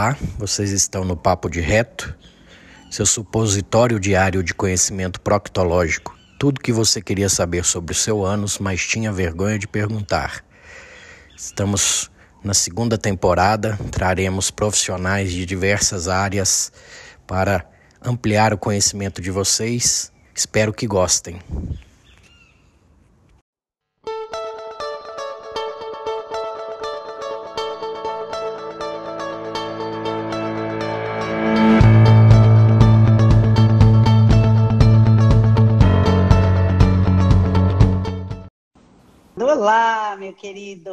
Olá, vocês estão no Papo de Reto, seu supositório diário de conhecimento proctológico. Tudo que você queria saber sobre o seu ânus, mas tinha vergonha de perguntar. Estamos na segunda temporada, traremos profissionais de diversas áreas para ampliar o conhecimento de vocês. Espero que gostem. Olá, meu querido.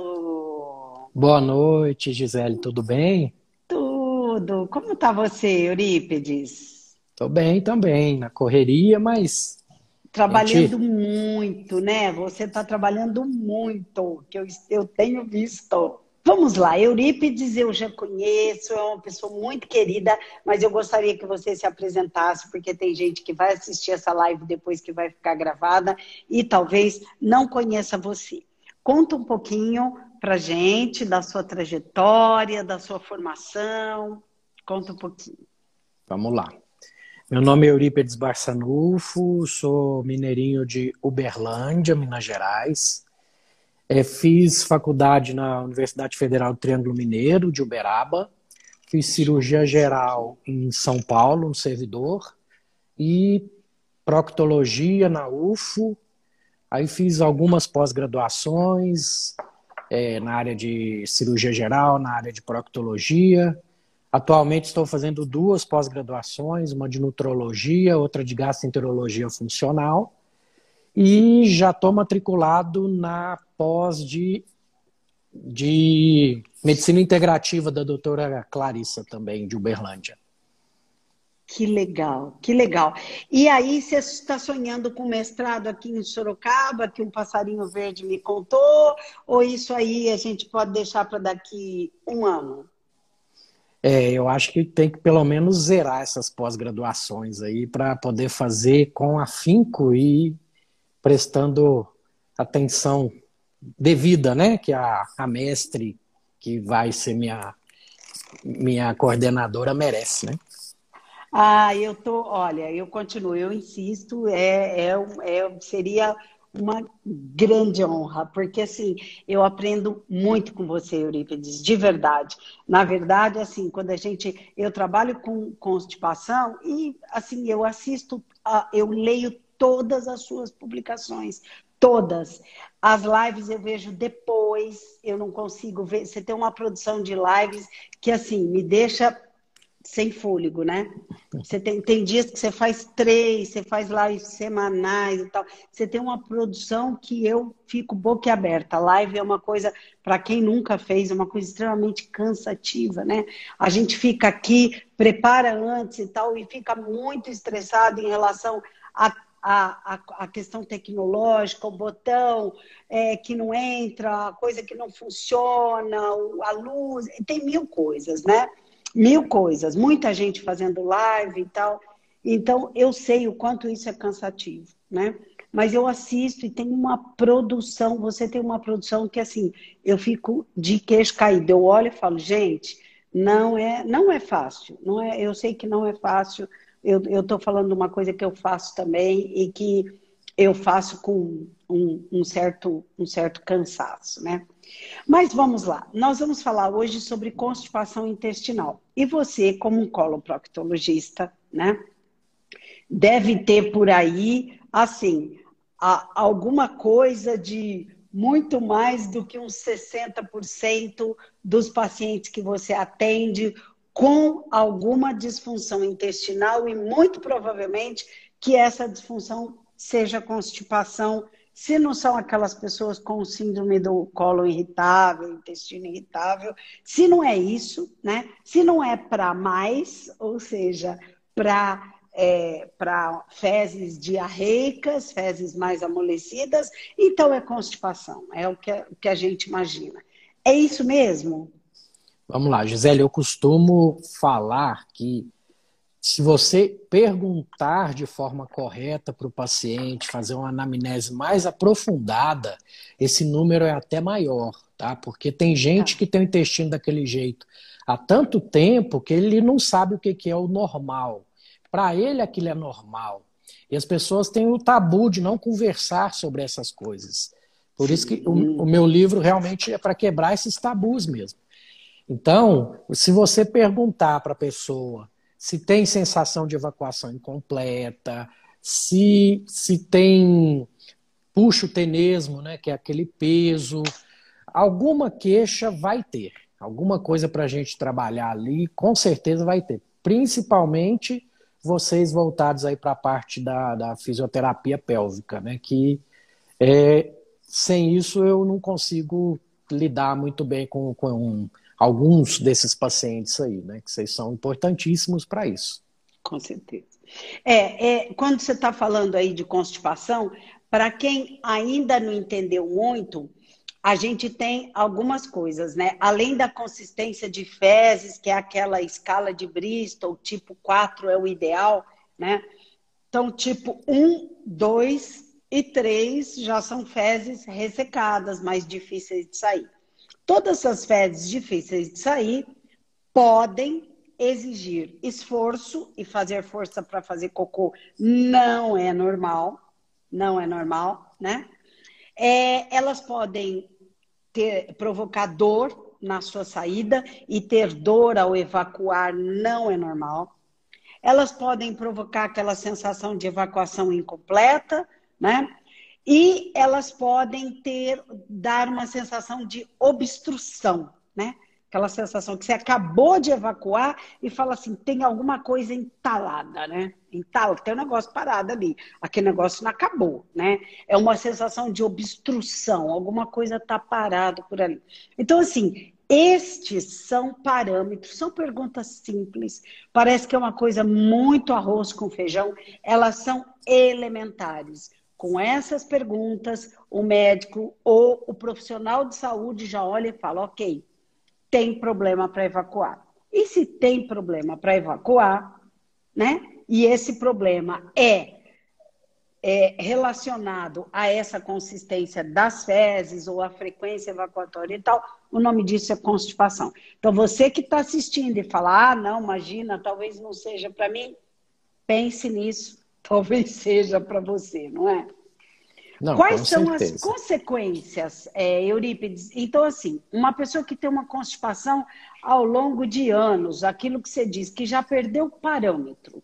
Boa noite, Gisele, tudo bem? Tudo. Como tá você, Eurípedes? Tô bem também, na correria, mas trabalhando gente... muito, né? Você está trabalhando muito, que eu, eu tenho visto. Vamos lá, Eurípides eu já conheço, é uma pessoa muito querida, mas eu gostaria que você se apresentasse, porque tem gente que vai assistir essa live depois que vai ficar gravada e talvez não conheça você. Conta um pouquinho pra gente da sua trajetória, da sua formação. Conta um pouquinho. Vamos lá. Meu nome é Eurípides Barçanufo, sou mineirinho de Uberlândia, Minas Gerais. É, fiz faculdade na Universidade Federal do Triângulo Mineiro, de Uberaba. Fiz cirurgia geral em São Paulo, no servidor. E proctologia na UFO. Aí fiz algumas pós-graduações é, na área de cirurgia geral, na área de proctologia. Atualmente estou fazendo duas pós-graduações, uma de nutrologia, outra de gastroenterologia funcional. E já estou matriculado na pós de, de medicina integrativa da doutora Clarissa também, de Uberlândia. Que legal, que legal. E aí você está sonhando com mestrado aqui em Sorocaba, que um passarinho verde me contou, ou isso aí a gente pode deixar para daqui um ano? É, eu acho que tem que pelo menos zerar essas pós-graduações aí para poder fazer com afinco e prestando atenção devida, né? Que a, a mestre que vai ser minha, minha coordenadora merece, né? Ah, eu tô, olha, eu continuo, eu insisto, é, é, é, seria uma grande honra, porque assim, eu aprendo muito com você, Eurípides, de verdade. Na verdade, assim, quando a gente, eu trabalho com constipação e assim, eu assisto, eu leio todas as suas publicações, todas. As lives eu vejo depois, eu não consigo ver. Você tem uma produção de lives que, assim, me deixa sem fôlego, né? Você tem, tem dias que você faz três, você faz lives semanais e tal. Você tem uma produção que eu fico boquiaberta. Live é uma coisa, para quem nunca fez, é uma coisa extremamente cansativa, né? A gente fica aqui, prepara antes e tal, e fica muito estressado em relação a a, a, a questão tecnológica, o botão é, que não entra, a coisa que não funciona, a luz, tem mil coisas, né? Mil coisas, muita gente fazendo live e tal. Então, eu sei o quanto isso é cansativo, né? Mas eu assisto e tem uma produção, você tem uma produção que, assim, eu fico de queixo caído. Eu olho e falo, gente, não é, não é fácil. Não é, eu sei que não é fácil eu estou falando uma coisa que eu faço também e que eu faço com um, um, certo, um certo cansaço, né? Mas vamos lá, nós vamos falar hoje sobre constipação intestinal. E você, como um coloproctologista, né, deve ter por aí, assim, a, alguma coisa de muito mais do que uns 60% dos pacientes que você atende com alguma disfunção intestinal e muito provavelmente que essa disfunção seja constipação, se não são aquelas pessoas com síndrome do colo irritável, intestino irritável, se não é isso, né? Se não é para mais, ou seja, para é, para fezes diarreicas, fezes mais amolecidas, então é constipação, é o que, o que a gente imagina. É isso mesmo? Vamos lá, Gisele, eu costumo falar que se você perguntar de forma correta para o paciente, fazer uma anamnese mais aprofundada, esse número é até maior, tá? Porque tem gente tá. que tem o intestino daquele jeito há tanto tempo que ele não sabe o que é o normal. Para ele aquilo é normal. E as pessoas têm o tabu de não conversar sobre essas coisas. Por isso que o, o meu livro realmente é para quebrar esses tabus mesmo. Então, se você perguntar para a pessoa se tem sensação de evacuação incompleta, se, se tem puxo tenesmo, né, que é aquele peso, alguma queixa vai ter. Alguma coisa para a gente trabalhar ali, com certeza vai ter. Principalmente vocês voltados aí para a parte da, da fisioterapia pélvica, né? Que é, sem isso eu não consigo lidar muito bem com, com um, alguns desses pacientes aí, né? Que vocês são importantíssimos para isso. Com certeza. É, é quando você está falando aí de constipação, para quem ainda não entendeu muito, a gente tem algumas coisas, né? Além da consistência de fezes, que é aquela escala de Bristol, tipo 4 é o ideal, né? Então, tipo 1, 2 e 3 já são fezes ressecadas, mais difíceis de sair. Todas essas fezes difíceis de sair podem exigir esforço e fazer força para fazer cocô não é normal, não é normal, né? É, elas podem ter, provocar dor na sua saída e ter dor ao evacuar não é normal. Elas podem provocar aquela sensação de evacuação incompleta, né? E elas podem ter dar uma sensação de obstrução, né? Aquela sensação que você acabou de evacuar e fala assim, tem alguma coisa entalada, né? Entala, tem um negócio parado ali. Aquele negócio não acabou, né? É uma sensação de obstrução, alguma coisa está parado por ali. Então, assim, estes são parâmetros, são perguntas simples, parece que é uma coisa muito arroz com feijão, elas são elementares. Com essas perguntas, o médico ou o profissional de saúde já olha e fala: ok, tem problema para evacuar. E se tem problema para evacuar, né? E esse problema é, é, relacionado a essa consistência das fezes ou a frequência evacuatória e tal, o nome disso é constipação. Então, você que está assistindo e fala, ah, não, imagina, talvez não seja para mim, pense nisso, talvez seja para você, não é? Não, Quais são certeza. as consequências, é, Eurípides? Então, assim, uma pessoa que tem uma constipação ao longo de anos, aquilo que você diz, que já perdeu parâmetro,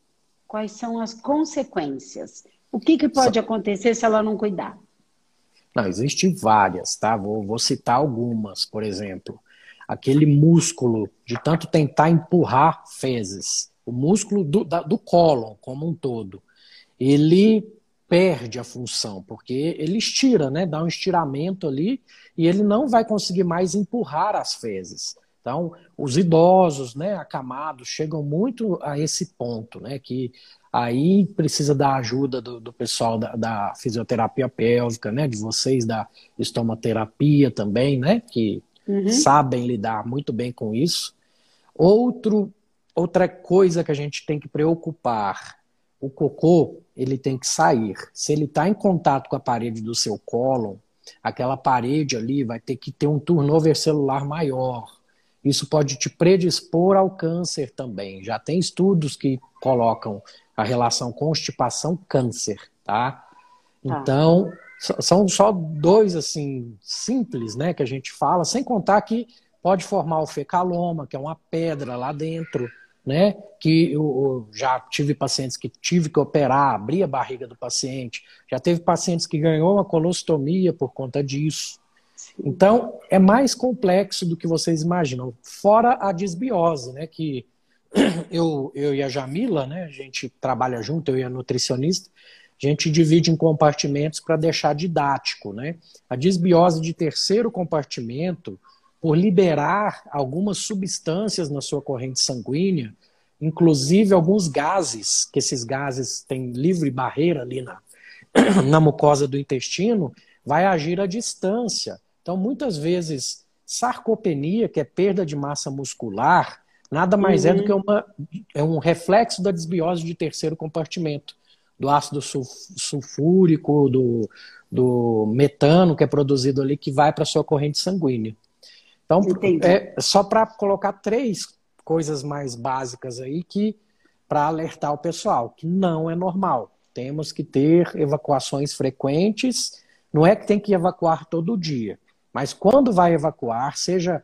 quais são as consequências? O que, que pode acontecer se ela não cuidar? Não, existem várias, tá? Vou, vou citar algumas, por exemplo. Aquele músculo de tanto tentar empurrar fezes, o músculo do, da, do cólon como um todo, ele perde a função, porque ele estira, né? Dá um estiramento ali e ele não vai conseguir mais empurrar as fezes. Então, os idosos, né, acamados, chegam muito a esse ponto, né? Que aí precisa da ajuda do, do pessoal da, da, fisioterapia pélvica, né? De vocês da estomaterapia também, né? Que uhum. sabem lidar muito bem com isso. Outro, outra coisa que a gente tem que preocupar o cocô ele tem que sair. Se ele está em contato com a parede do seu cólon, aquela parede ali vai ter que ter um turnover celular maior. Isso pode te predispor ao câncer também. Já tem estudos que colocam a relação constipação-câncer, tá? tá? Então, são só dois, assim, simples, né, que a gente fala, sem contar que pode formar o fecaloma, que é uma pedra lá dentro, né? Que eu, eu, já tive pacientes que tive que operar, abrir a barriga do paciente, já teve pacientes que ganhou uma colostomia por conta disso. Então, é mais complexo do que vocês imaginam. Fora a desbiose, né? Que eu, eu e a Jamila, né? A gente trabalha junto, eu e a nutricionista, a gente divide em compartimentos para deixar didático, né? A desbiose de terceiro compartimento, por liberar algumas substâncias na sua corrente sanguínea, inclusive alguns gases, que esses gases têm livre barreira ali na, na mucosa do intestino, vai agir à distância. Então, muitas vezes, sarcopenia, que é perda de massa muscular, nada mais uhum. é do que uhum. uma, é um reflexo da desbiose de terceiro compartimento, do ácido sulfúrico, do, do metano que é produzido ali, que vai para a sua corrente sanguínea. Então, Entendi. é só para colocar três coisas mais básicas aí que para alertar o pessoal que não é normal. Temos que ter evacuações frequentes. Não é que tem que evacuar todo dia, mas quando vai evacuar, seja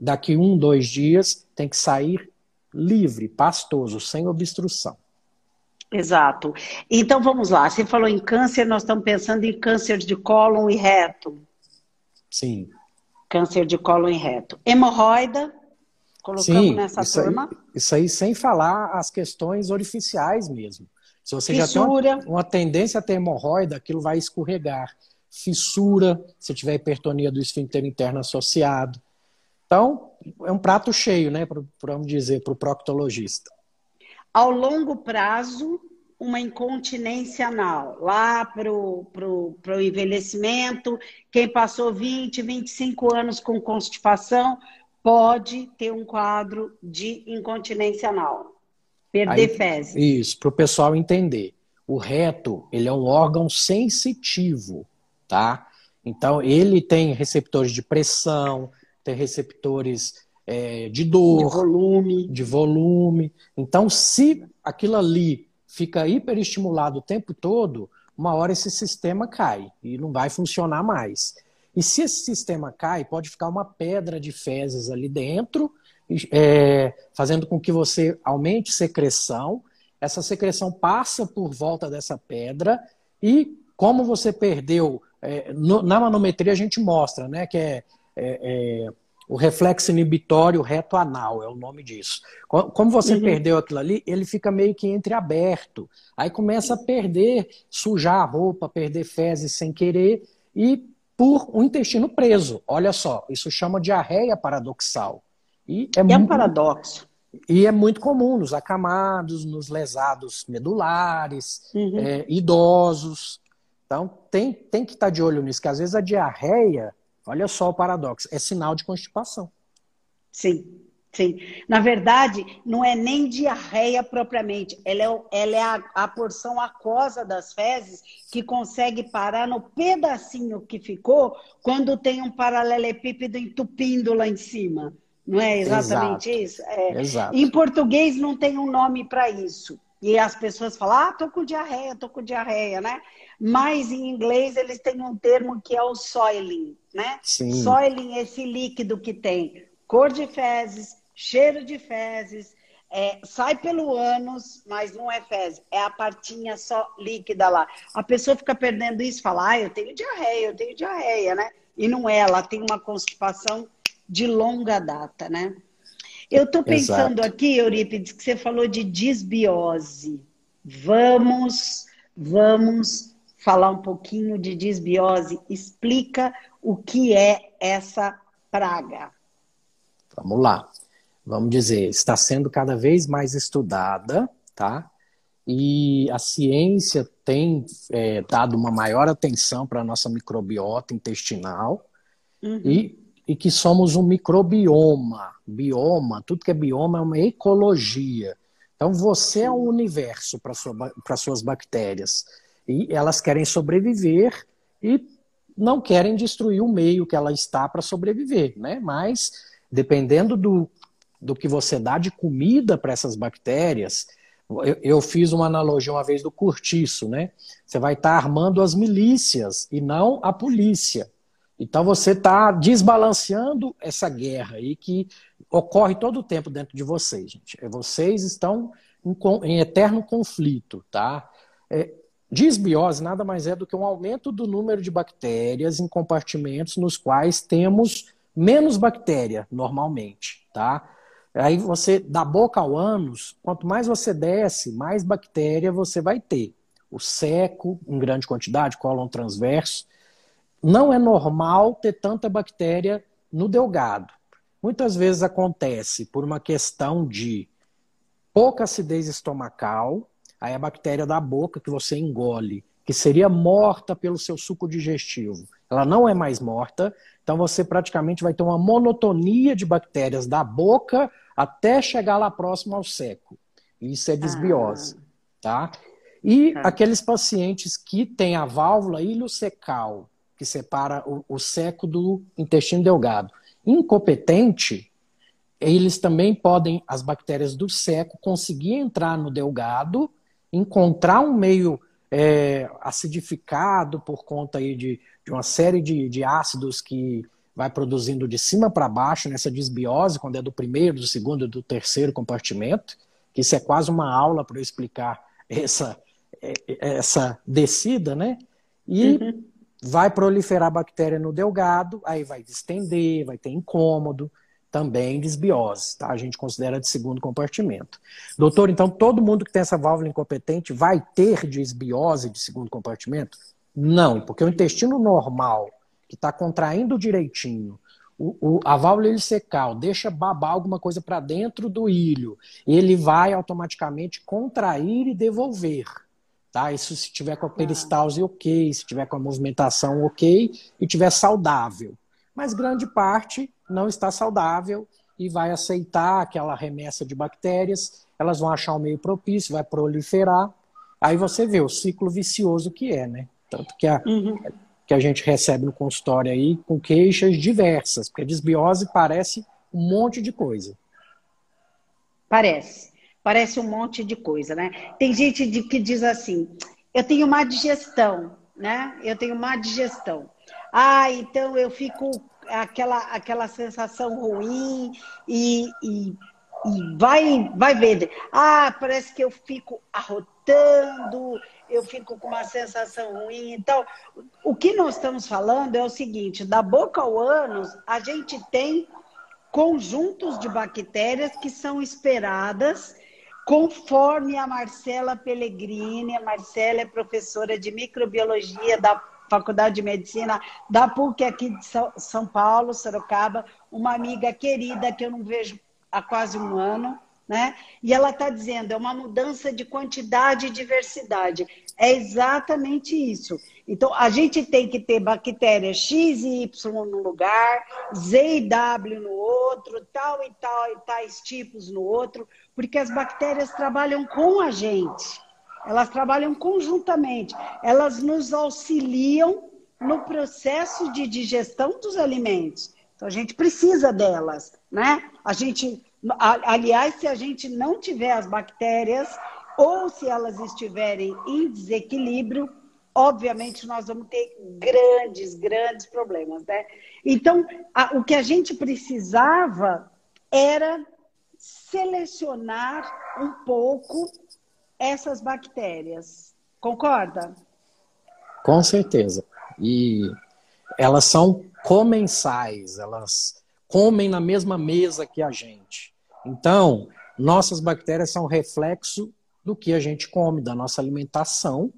daqui um, dois dias, tem que sair livre, pastoso, sem obstrução. Exato. Então vamos lá. Você falou em câncer, nós estamos pensando em câncer de cólon e reto. Sim. Câncer de cólon e reto. Hemorroida, colocamos Sim, nessa isso turma. Aí, isso aí sem falar as questões orificiais mesmo. Se você Fissura. já tem uma, uma tendência a ter hemorroida, aquilo vai escorregar. Fissura, se tiver hipertonia do esfíncter interno associado. Então, é um prato cheio, né, para vamos dizer, para o proctologista. Ao longo prazo, uma incontinência anal, lá para o envelhecimento, quem passou 20, 25 anos com constipação, pode ter um quadro de incontinência anal. Perder Aí, fezes. Isso, para o pessoal entender. O reto, ele é um órgão sensitivo, tá? Então, ele tem receptores de pressão, tem receptores é, de dor, de volume. de volume. Então, se aquilo ali fica hiperestimulado o tempo todo, uma hora esse sistema cai e não vai funcionar mais. E se esse sistema cai, pode ficar uma pedra de fezes ali dentro, é, fazendo com que você aumente secreção. Essa secreção passa por volta dessa pedra e como você perdeu, é, no, na manometria a gente mostra, né, que é, é, é o reflexo inibitório reto anal, é o nome disso. Como você uhum. perdeu aquilo ali, ele fica meio que entreaberto. Aí começa a perder, sujar a roupa, perder fezes sem querer e por um intestino preso. Olha só, isso chama diarreia paradoxal. E é, é muito, um paradoxo. E é muito comum nos acamados, nos lesados medulares, uhum. é, idosos. Então tem, tem que estar de olho nisso, que às vezes a diarreia Olha só o paradoxo, é sinal de constipação. Sim, sim. Na verdade, não é nem diarreia propriamente, ela é, ela é a, a porção aquosa das fezes que consegue parar no pedacinho que ficou quando tem um paralelepípedo entupindo lá em cima. Não é exatamente Exato. isso? É. Exato. Em português não tem um nome para isso. E as pessoas falam, ah, tô com diarreia, tô com diarreia, né? Mas em inglês eles têm um termo que é o soiling, né? Sim. Soiling, esse líquido que tem cor de fezes, cheiro de fezes, é, sai pelo ânus, mas não é fezes, é a partinha só líquida lá. A pessoa fica perdendo isso, fala, ah, eu tenho diarreia, eu tenho diarreia, né? E não é, ela tem uma constipação de longa data, né? Eu estou pensando Exato. aqui, Eurípides, que você falou de disbiose. Vamos, vamos falar um pouquinho de disbiose. Explica o que é essa praga. Vamos lá. Vamos dizer, está sendo cada vez mais estudada, tá? E a ciência tem é, dado uma maior atenção para a nossa microbiota intestinal. Uhum. E e que somos um microbioma. Bioma, tudo que é bioma é uma ecologia. Então você é um universo para sua, suas bactérias. E elas querem sobreviver e não querem destruir o meio que ela está para sobreviver, né? Mas dependendo do, do que você dá de comida para essas bactérias, eu, eu, fiz uma analogia uma vez do cortiço, né? Você vai estar tá armando as milícias e não a polícia. Então você está desbalanceando essa guerra aí que ocorre todo o tempo dentro de vocês, gente. É, vocês estão em, eterno conflito, tá? É, disbiose nada mais é do que um aumento do número de bactérias em compartimentos nos quais temos menos bactéria normalmente, tá? Aí você, da boca ao ânus, quanto mais você desce, mais bactéria você vai ter. O seco, em grande quantidade, cólon transverso, não é normal ter tanta bactéria no delgado. Muitas vezes acontece por uma questão de pouca acidez estomacal, aí a bactéria da boca que você engole, que seria morta pelo seu suco digestivo, ela não é mais morta, então você praticamente vai ter uma monotonia de bactérias da boca até chegar lá próximo ao seco. Isso é desbiose, ah. tá? E ah. aqueles pacientes que têm a válvula ileocecal, que separa o, o seco do intestino delgado, incompetente, eles também podem, as bactérias do seco, conseguir entrar no delgado, encontrar um meio é, acidificado por conta aí de, de uma série de, de ácidos que vai produzindo de cima para baixo nessa desbiose, quando é do primeiro, do segundo do terceiro compartimento, que isso é quase uma aula para explicar essa, é, essa descida, né? E uhum. Vai proliferar bactéria no delgado, aí vai distender, vai ter incômodo, também desbiose, tá? A gente considera de segundo compartimento. Doutor, então todo mundo que tem essa válvula incompetente vai ter desbiose de segundo compartimento? Não, porque o intestino normal, que está contraindo direitinho, o, o, a válvula ileocecal deixa babar alguma coisa para dentro do ilho, ele vai automaticamente contrair e devolver. Tá? Isso se tiver com a peristalse ok, se tiver com a movimentação ok e tiver saudável. Mas grande parte não está saudável e vai aceitar aquela remessa de bactérias, elas vão achar um meio propício, vai proliferar. Aí você vê o ciclo vicioso que é, né? Tanto que a, uhum. que a gente recebe no consultório aí com queixas diversas, porque a desbiose parece um monte de coisa. Parece. Parece um monte de coisa, né? Tem gente de, que diz assim, eu tenho má digestão, né? Eu tenho má digestão. Ah, então eu fico aquela, aquela sensação ruim e, e, e vai, vai ver. Ah, parece que eu fico arrotando, eu fico com uma sensação ruim. Então, o que nós estamos falando é o seguinte: da boca ao ânus, a gente tem conjuntos de bactérias que são esperadas conforme a Marcela Pellegrini. A Marcela é professora de microbiologia da Faculdade de Medicina da PUC aqui de São Paulo, Sorocaba, uma amiga querida que eu não vejo há quase um ano, né? E ela está dizendo, é uma mudança de quantidade e diversidade. É exatamente isso. Então, a gente tem que ter bactérias X e Y no lugar, Z e W no outro, tal e tal e tais tipos no outro, porque as bactérias trabalham com a gente. Elas trabalham conjuntamente, elas nos auxiliam no processo de digestão dos alimentos. Então a gente precisa delas, né? A gente, aliás, se a gente não tiver as bactérias ou se elas estiverem em desequilíbrio, obviamente nós vamos ter grandes, grandes problemas, né? Então, a, o que a gente precisava era selecionar um pouco essas bactérias. Concorda? Com certeza. E elas são comensais, elas comem na mesma mesa que a gente. Então, nossas bactérias são reflexo do que a gente come, da nossa alimentação,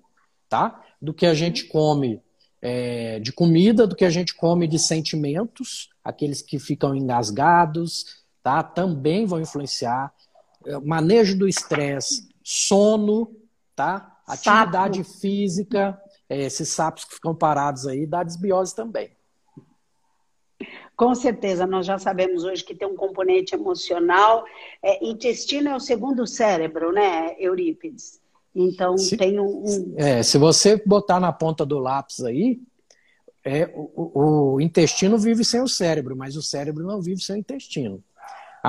tá? Do que a gente come é, de comida, do que a gente come de sentimentos, aqueles que ficam engasgados, tá? Também vão influenciar. É, manejo do estresse, sono, tá? Atividade Sapo. física, é, esses sapos que ficam parados aí, dá desbiose também. Com certeza, nós já sabemos hoje que tem um componente emocional. É, intestino é o segundo cérebro, né, Eurípides? Então se, tem um. É, se você botar na ponta do lápis aí, é, o, o, intestino vive sem o cérebro, mas o cérebro não vive sem o intestino.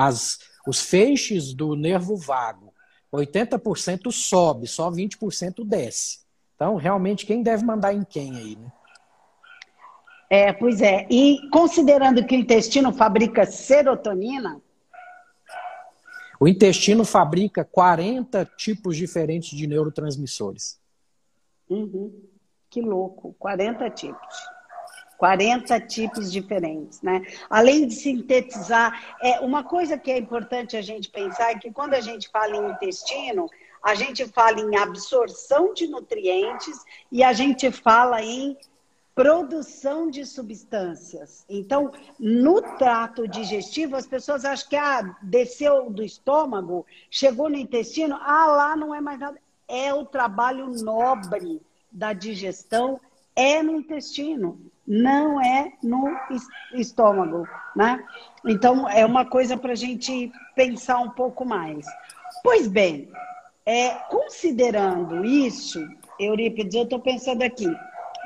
As, os feixes do nervo vago 80% sobe, só 20% desce. Então, realmente, quem deve mandar em quem aí, né? É, pois é. E considerando que o intestino fabrica serotonina. O intestino fabrica 40 tipos diferentes de neurotransmissores. Uhum. Que louco, 40 tipos. 40 tipos diferentes, né? Além de sintetizar, é uma coisa que é importante a gente pensar é que quando a gente fala em intestino, a gente fala em absorção de nutrientes e a gente fala em produção de substâncias. Então, no trato digestivo, as pessoas acham que ah, desceu do estômago, chegou no intestino, ah, lá não é mais nada. É o trabalho nobre da digestão, é no intestino. Não é no estômago, né? Então, é uma coisa para a gente pensar um pouco mais. Pois bem, é, considerando isso, Eurípides, eu estou pensando aqui,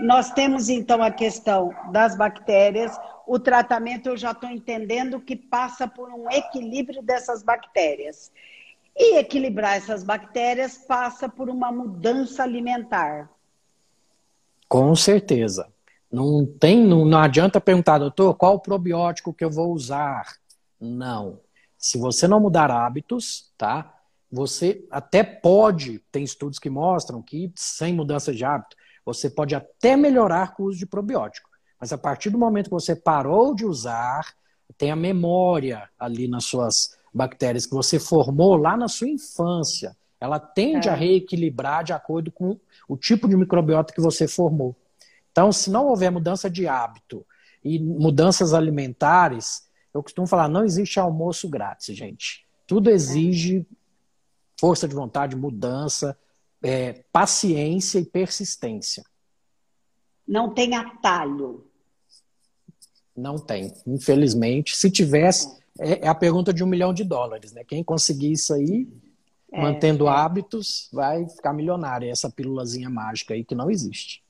nós temos então a questão das bactérias, o tratamento eu já estou entendendo que passa por um equilíbrio dessas bactérias. E equilibrar essas bactérias passa por uma mudança alimentar. Com certeza. Não tem, não, não adianta perguntar, doutor, qual o probiótico que eu vou usar? Não. Se você não mudar hábitos, tá? Você até pode, tem estudos que mostram que sem mudança de hábito, você pode até melhorar com o uso de probiótico. Mas a partir do momento que você parou de usar, tem a memória ali nas suas bactérias que você formou lá na sua infância. Ela tende é. a reequilibrar de acordo com o tipo de microbiota que você formou. Então, se não houver mudança de hábito e mudanças alimentares, eu costumo falar, não existe almoço grátis, gente. Tudo exige força de vontade, mudança, é, paciência e persistência. Não tem atalho. Não tem, infelizmente. Se tivesse, é, é a pergunta de um milhão de dólares, né? Quem conseguir isso aí, é, mantendo é. hábitos, vai ficar milionário. Essa pílulazinha mágica aí que não existe.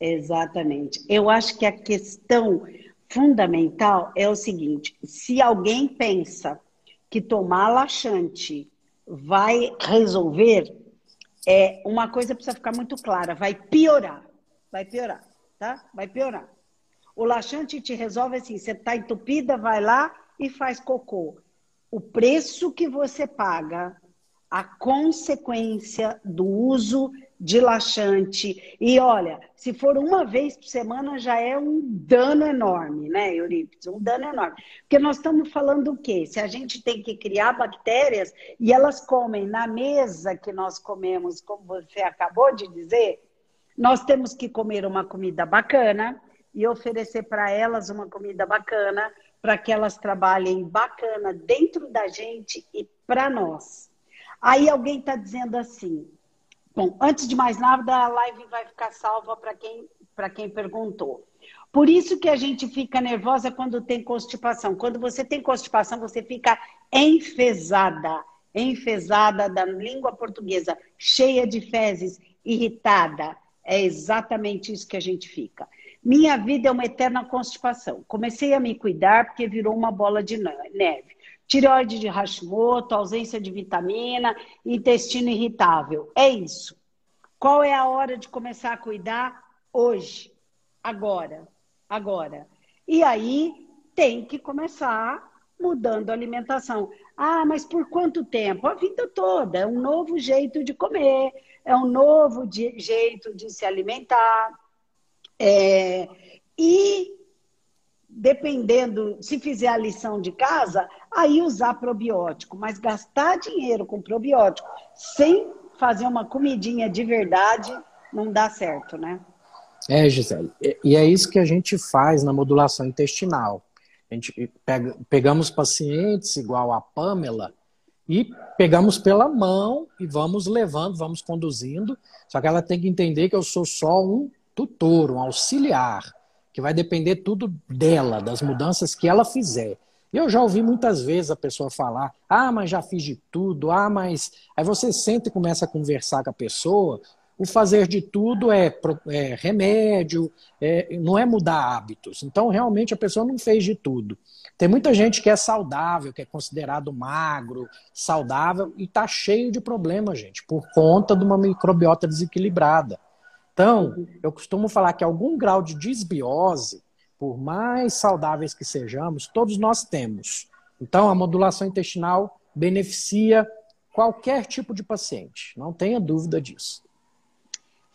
Exatamente. Eu acho que a questão fundamental é o seguinte: se alguém pensa que tomar laxante vai resolver, é uma coisa precisa ficar muito clara: vai piorar. Vai piorar, tá? Vai piorar. O laxante te resolve assim: você está entupida, vai lá e faz cocô. O preço que você paga, a consequência do uso de laxante. E olha, se for uma vez por semana já é um dano enorme, né, Eurípides? Um dano enorme. Porque nós estamos falando o quê? Se a gente tem que criar bactérias e elas comem na mesa que nós comemos, como você acabou de dizer, nós temos que comer uma comida bacana e oferecer para elas uma comida bacana para que elas trabalhem bacana dentro da gente e para nós. Aí alguém está dizendo assim, Bom, antes de mais nada, a live vai ficar salva para quem, quem perguntou. Por isso que a gente fica nervosa quando tem constipação. Quando você tem constipação, você fica enfesada, enfesada da língua portuguesa, cheia de fezes, irritada. É exatamente isso que a gente fica. Minha vida é uma eterna constipação. Comecei a me cuidar porque virou uma bola de neve. Tireoide de Hashimoto, ausência de vitamina, intestino irritável. É isso. Qual é a hora de começar a cuidar? Hoje. Agora. Agora. E aí tem que começar mudando a alimentação. Ah, mas por quanto tempo? A vida toda. É um novo jeito de comer, é um novo de, jeito de se alimentar. É, e dependendo, se fizer a lição de casa, aí usar probiótico, mas gastar dinheiro com probiótico sem fazer uma comidinha de verdade não dá certo, né? É, Gisele. E é isso que a gente faz na modulação intestinal. A gente pega, pegamos pacientes igual a Pamela e pegamos pela mão e vamos levando, vamos conduzindo. Só que ela tem que entender que eu sou só um tutor, um auxiliar que vai depender tudo dela, das mudanças que ela fizer. Eu já ouvi muitas vezes a pessoa falar: ah, mas já fiz de tudo, ah, mas. Aí você senta e começa a conversar com a pessoa. O fazer de tudo é, é remédio, é, não é mudar hábitos. Então, realmente, a pessoa não fez de tudo. Tem muita gente que é saudável, que é considerado magro, saudável, e está cheio de problemas, gente, por conta de uma microbiota desequilibrada. Então, eu costumo falar que algum grau de desbiose, por mais saudáveis que sejamos, todos nós temos. Então, a modulação intestinal beneficia qualquer tipo de paciente, não tenha dúvida disso.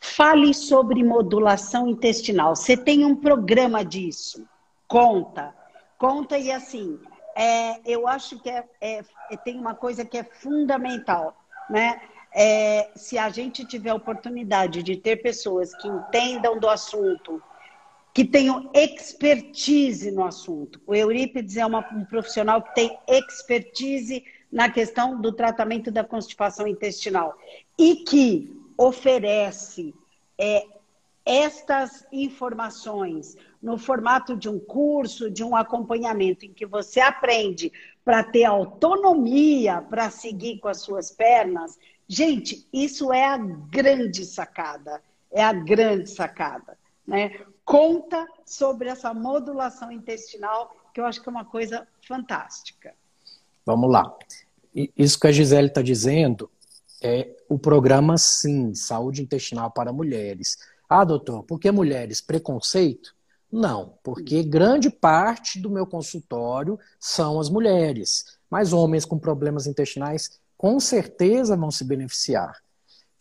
Fale sobre modulação intestinal. Você tem um programa disso? Conta. Conta e assim, é, eu acho que é, é, tem uma coisa que é fundamental, né? É, se a gente tiver oportunidade de ter pessoas que entendam do assunto, que tenham expertise no assunto. O Eurípides é uma, um profissional que tem expertise na questão do tratamento da constipação intestinal e que oferece é, estas informações no formato de um curso, de um acompanhamento, em que você aprende para ter autonomia para seguir com as suas pernas, gente, isso é a grande sacada. É a grande sacada. Né? Conta sobre essa modulação intestinal, que eu acho que é uma coisa fantástica. Vamos lá. Isso que a Gisele está dizendo é o programa Sim, Saúde Intestinal para Mulheres. Ah, doutor, por que mulheres? Preconceito? Não, porque grande parte do meu consultório são as mulheres, mas homens com problemas intestinais com certeza vão se beneficiar.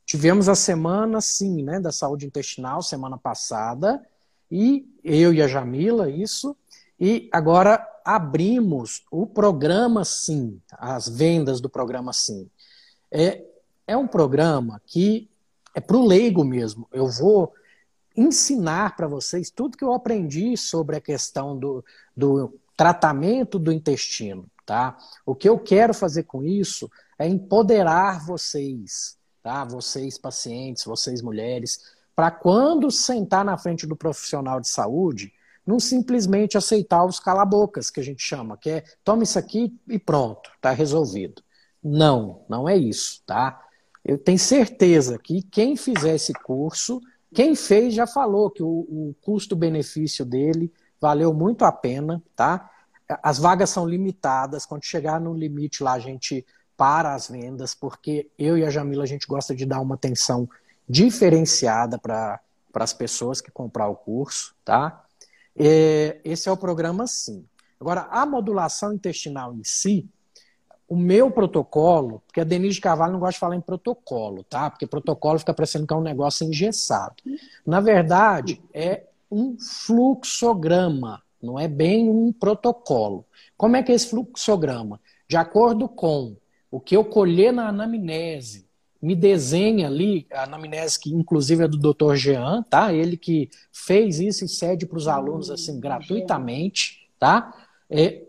Tivemos a semana, sim, né, da saúde intestinal, semana passada, e eu e a Jamila, isso, e agora abrimos o programa Sim, as vendas do programa Sim. É, é um programa que é para o leigo mesmo. Eu vou ensinar para vocês tudo que eu aprendi sobre a questão do, do tratamento do intestino. Tá? O que eu quero fazer com isso é empoderar vocês, tá? Vocês pacientes, vocês mulheres, para quando sentar na frente do profissional de saúde, não simplesmente aceitar os calabocas que a gente chama, que é toma isso aqui e pronto, tá resolvido. Não, não é isso, tá? Eu tenho certeza que quem fizer esse curso, quem fez já falou que o, o custo-benefício dele valeu muito a pena, tá? As vagas são limitadas, quando chegar no limite lá a gente para as vendas, porque eu e a Jamila a gente gosta de dar uma atenção diferenciada para as pessoas que comprar o curso, tá? É, esse é o programa sim. Agora, a modulação intestinal em si, o meu protocolo, porque a Denise de Carvalho não gosta de falar em protocolo, tá? Porque protocolo fica parecendo que é um negócio engessado. Na verdade, é um fluxograma, não é bem um protocolo. Como é que é esse fluxograma? De acordo com o que eu colher na anamnese, me desenha ali, a anamnese que inclusive é do Dr. Jean, tá? Ele que fez isso e cede para os alunos assim gratuitamente, tá? É,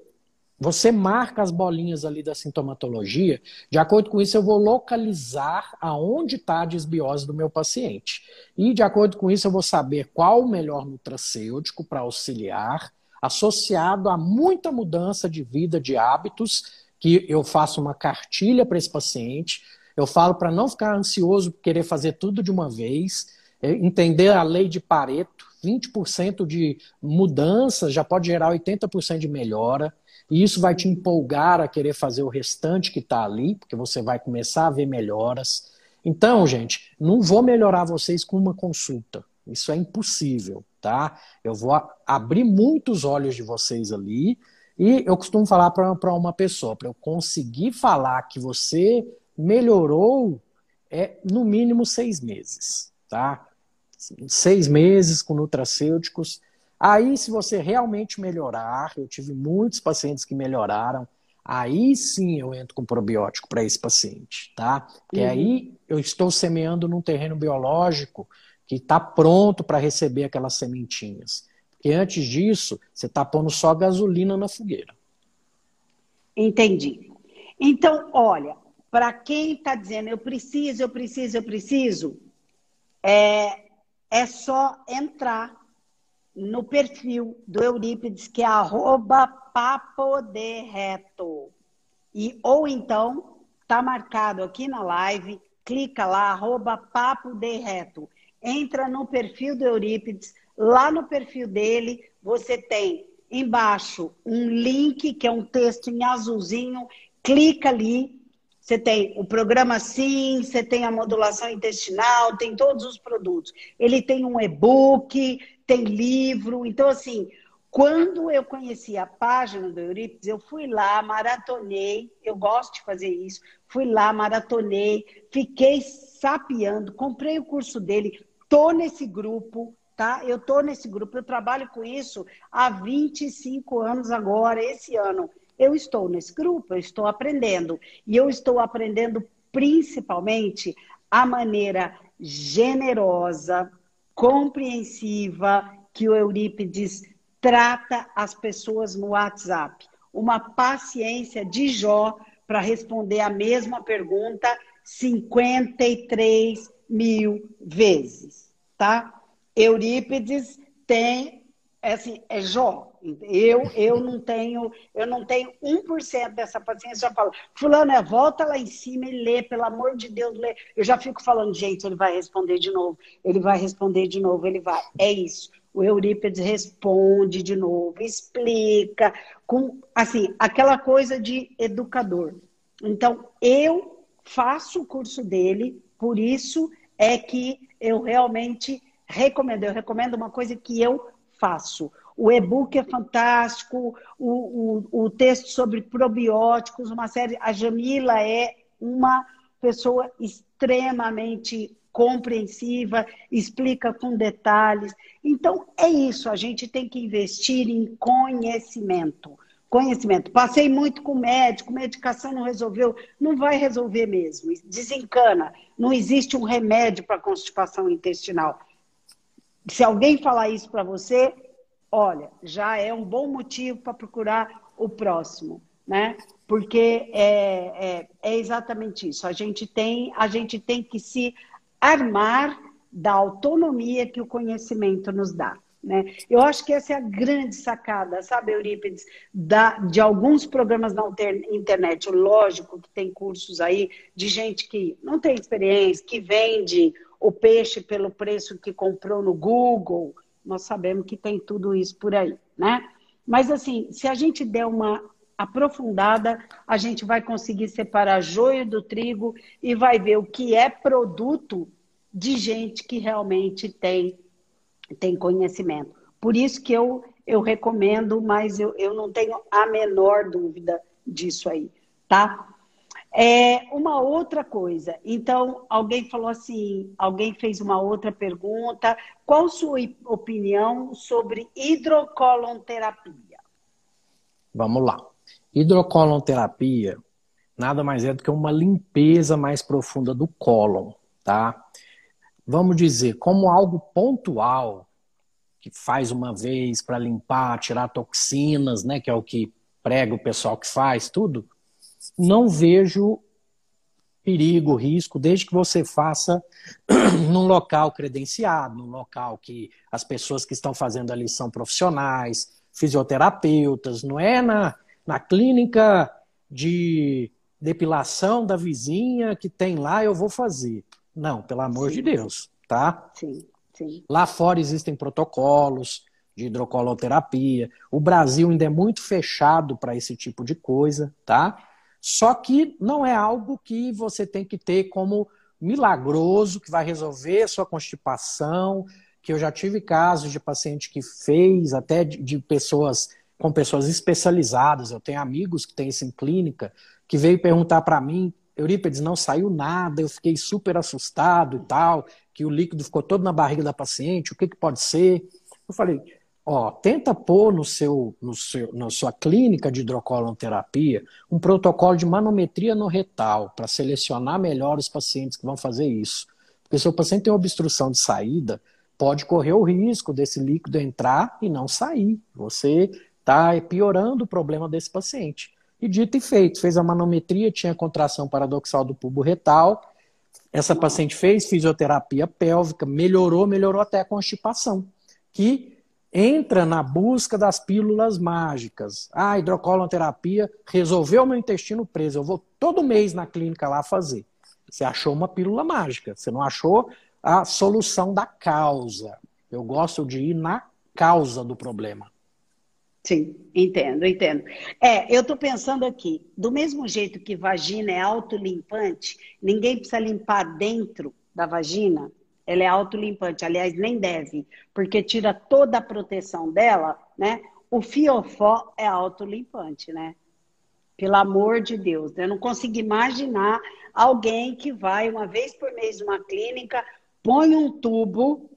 você marca as bolinhas ali da sintomatologia, de acordo com isso eu vou localizar aonde está a desbiose do meu paciente. E de acordo com isso eu vou saber qual o melhor nutracêutico para auxiliar, associado a muita mudança de vida, de hábitos, que eu faço uma cartilha para esse paciente, eu falo para não ficar ansioso por querer fazer tudo de uma vez, é, entender a lei de Pareto, 20% de mudança já pode gerar 80% de melhora. E isso vai te empolgar a querer fazer o restante que está ali, porque você vai começar a ver melhoras. Então, gente, não vou melhorar vocês com uma consulta. Isso é impossível, tá? Eu vou abrir muitos olhos de vocês ali. E eu costumo falar para uma pessoa, para eu conseguir falar que você melhorou é no mínimo seis meses, tá? Seis meses com nutracêuticos. Aí, se você realmente melhorar, eu tive muitos pacientes que melhoraram, aí sim eu entro com probiótico para esse paciente, tá? Porque uhum. aí eu estou semeando num terreno biológico que está pronto para receber aquelas sementinhas. Porque antes disso, você está pondo só gasolina na fogueira. Entendi. Então, olha, para quem está dizendo eu preciso, eu preciso, eu preciso, é, é só entrar no perfil do Eurípides, que é arroba papoderreto. E, ou então, tá marcado aqui na live, clica lá, arroba papoderreto. Entra no perfil do Eurípides, lá no perfil dele, você tem embaixo um link, que é um texto em azulzinho, clica ali, você tem o programa Sim, você tem a modulação intestinal, tem todos os produtos. Ele tem um e-book, tem livro. Então, assim, quando eu conheci a página do Eurípides, eu fui lá, maratonei, eu gosto de fazer isso, fui lá, maratonei, fiquei sapeando, comprei o curso dele, tô nesse grupo, tá? Eu tô nesse grupo, eu trabalho com isso há 25 anos agora, esse ano. Eu estou nesse grupo, eu estou aprendendo. E eu estou aprendendo principalmente a maneira generosa, compreensiva que o Eurípides trata as pessoas no WhatsApp. Uma paciência de Jó para responder a mesma pergunta 53 mil vezes, tá? Eurípides tem é assim, é Jó. Eu, eu não tenho, eu não tenho 1% dessa paciência. Já falo, fulano, é, volta lá em cima e lê, pelo amor de Deus, lê. Eu já fico falando, gente, ele vai responder de novo, ele vai responder de novo, ele vai. É isso. O Eurípides responde de novo, explica, com assim, aquela coisa de educador. Então, eu faço o curso dele, por isso é que eu realmente recomendo. Eu recomendo uma coisa que eu faço. O e-book é fantástico, o, o, o texto sobre probióticos, uma série. A Jamila é uma pessoa extremamente compreensiva, explica com detalhes. Então, é isso, a gente tem que investir em conhecimento. Conhecimento. Passei muito com médico, medicação não resolveu, não vai resolver mesmo. Desencana. Não existe um remédio para constipação intestinal. Se alguém falar isso para você, olha, já é um bom motivo para procurar o próximo, né? Porque é, é, é, exatamente isso. A gente tem, a gente tem que se armar da autonomia que o conhecimento nos dá. Né? Eu acho que essa é a grande sacada, sabe, Eurípides, da, de alguns programas na internet. Lógico que tem cursos aí de gente que não tem experiência, que vende o peixe pelo preço que comprou no Google, nós sabemos que tem tudo isso por aí, né? Mas assim, se a gente der uma aprofundada, a gente vai conseguir separar joio do trigo e vai ver o que é produto de gente que realmente tem, tem conhecimento. Por isso que eu, eu recomendo, mas eu, eu não tenho a menor dúvida disso aí, tá? É, uma outra coisa, então alguém falou assim, alguém fez uma outra pergunta, qual sua opinião sobre hidrocolonterapia? Vamos lá. Hidrocolonterapia nada mais é do que uma limpeza mais profunda do cólon, tá? Vamos dizer, como algo pontual, que faz uma vez para limpar, tirar toxinas, né, que é o que prega o pessoal que faz, tudo não vejo perigo, risco, desde que você faça num local credenciado, num local que as pessoas que estão fazendo ali são profissionais, fisioterapeutas, não é na, na clínica de depilação da vizinha que tem lá, eu vou fazer. Não, pelo amor sim. de Deus, tá? Sim, sim. Lá fora existem protocolos de hidrocoloterapia. O Brasil ainda é muito fechado para esse tipo de coisa, tá? Só que não é algo que você tem que ter como milagroso, que vai resolver a sua constipação, que eu já tive casos de paciente que fez, até de, de pessoas com pessoas especializadas. Eu tenho amigos que têm isso em clínica, que veio perguntar para mim, Eurípides, não saiu nada, eu fiquei super assustado e tal, que o líquido ficou todo na barriga da paciente, o que, que pode ser? Eu falei, Ó, tenta pôr no seu, no seu, na sua clínica de hidrocolonterapia um protocolo de manometria no retal para selecionar melhor os pacientes que vão fazer isso. Porque se o paciente tem obstrução de saída, pode correr o risco desse líquido entrar e não sair. Você está piorando o problema desse paciente. E dito e feito, fez a manometria, tinha contração paradoxal do pubo retal. Essa paciente fez fisioterapia pélvica, melhorou, melhorou até a constipação, que entra na busca das pílulas mágicas. Ah, hidrocolonterapia resolveu meu intestino preso. Eu vou todo mês na clínica lá fazer. Você achou uma pílula mágica. Você não achou a solução da causa. Eu gosto de ir na causa do problema. Sim, entendo, entendo. É, eu estou pensando aqui, do mesmo jeito que vagina é autolimpante, ninguém precisa limpar dentro da vagina, ela é autolimpante, aliás, nem deve, porque tira toda a proteção dela, né? O fiofó é autolimpante, né? Pelo amor de Deus, eu não consigo imaginar alguém que vai uma vez por mês numa clínica, põe um tubo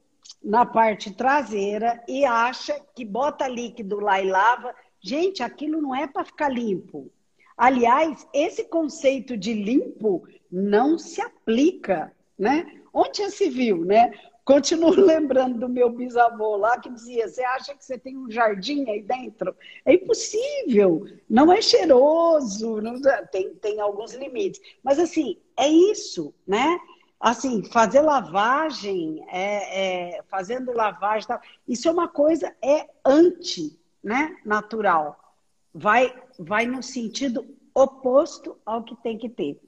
na parte traseira e acha que bota líquido lá e lava. Gente, aquilo não é para ficar limpo. Aliás, esse conceito de limpo não se aplica, né? Onde já se viu, né? Continuo lembrando do meu bisavô lá que dizia: Você acha que você tem um jardim aí dentro? É impossível, não é cheiroso, não, tem, tem alguns limites. Mas assim, é isso, né? Assim, fazer lavagem, é, é, fazendo lavagem, tal, isso é uma coisa é anti, né, natural. Vai, vai no sentido oposto ao que tem que ter.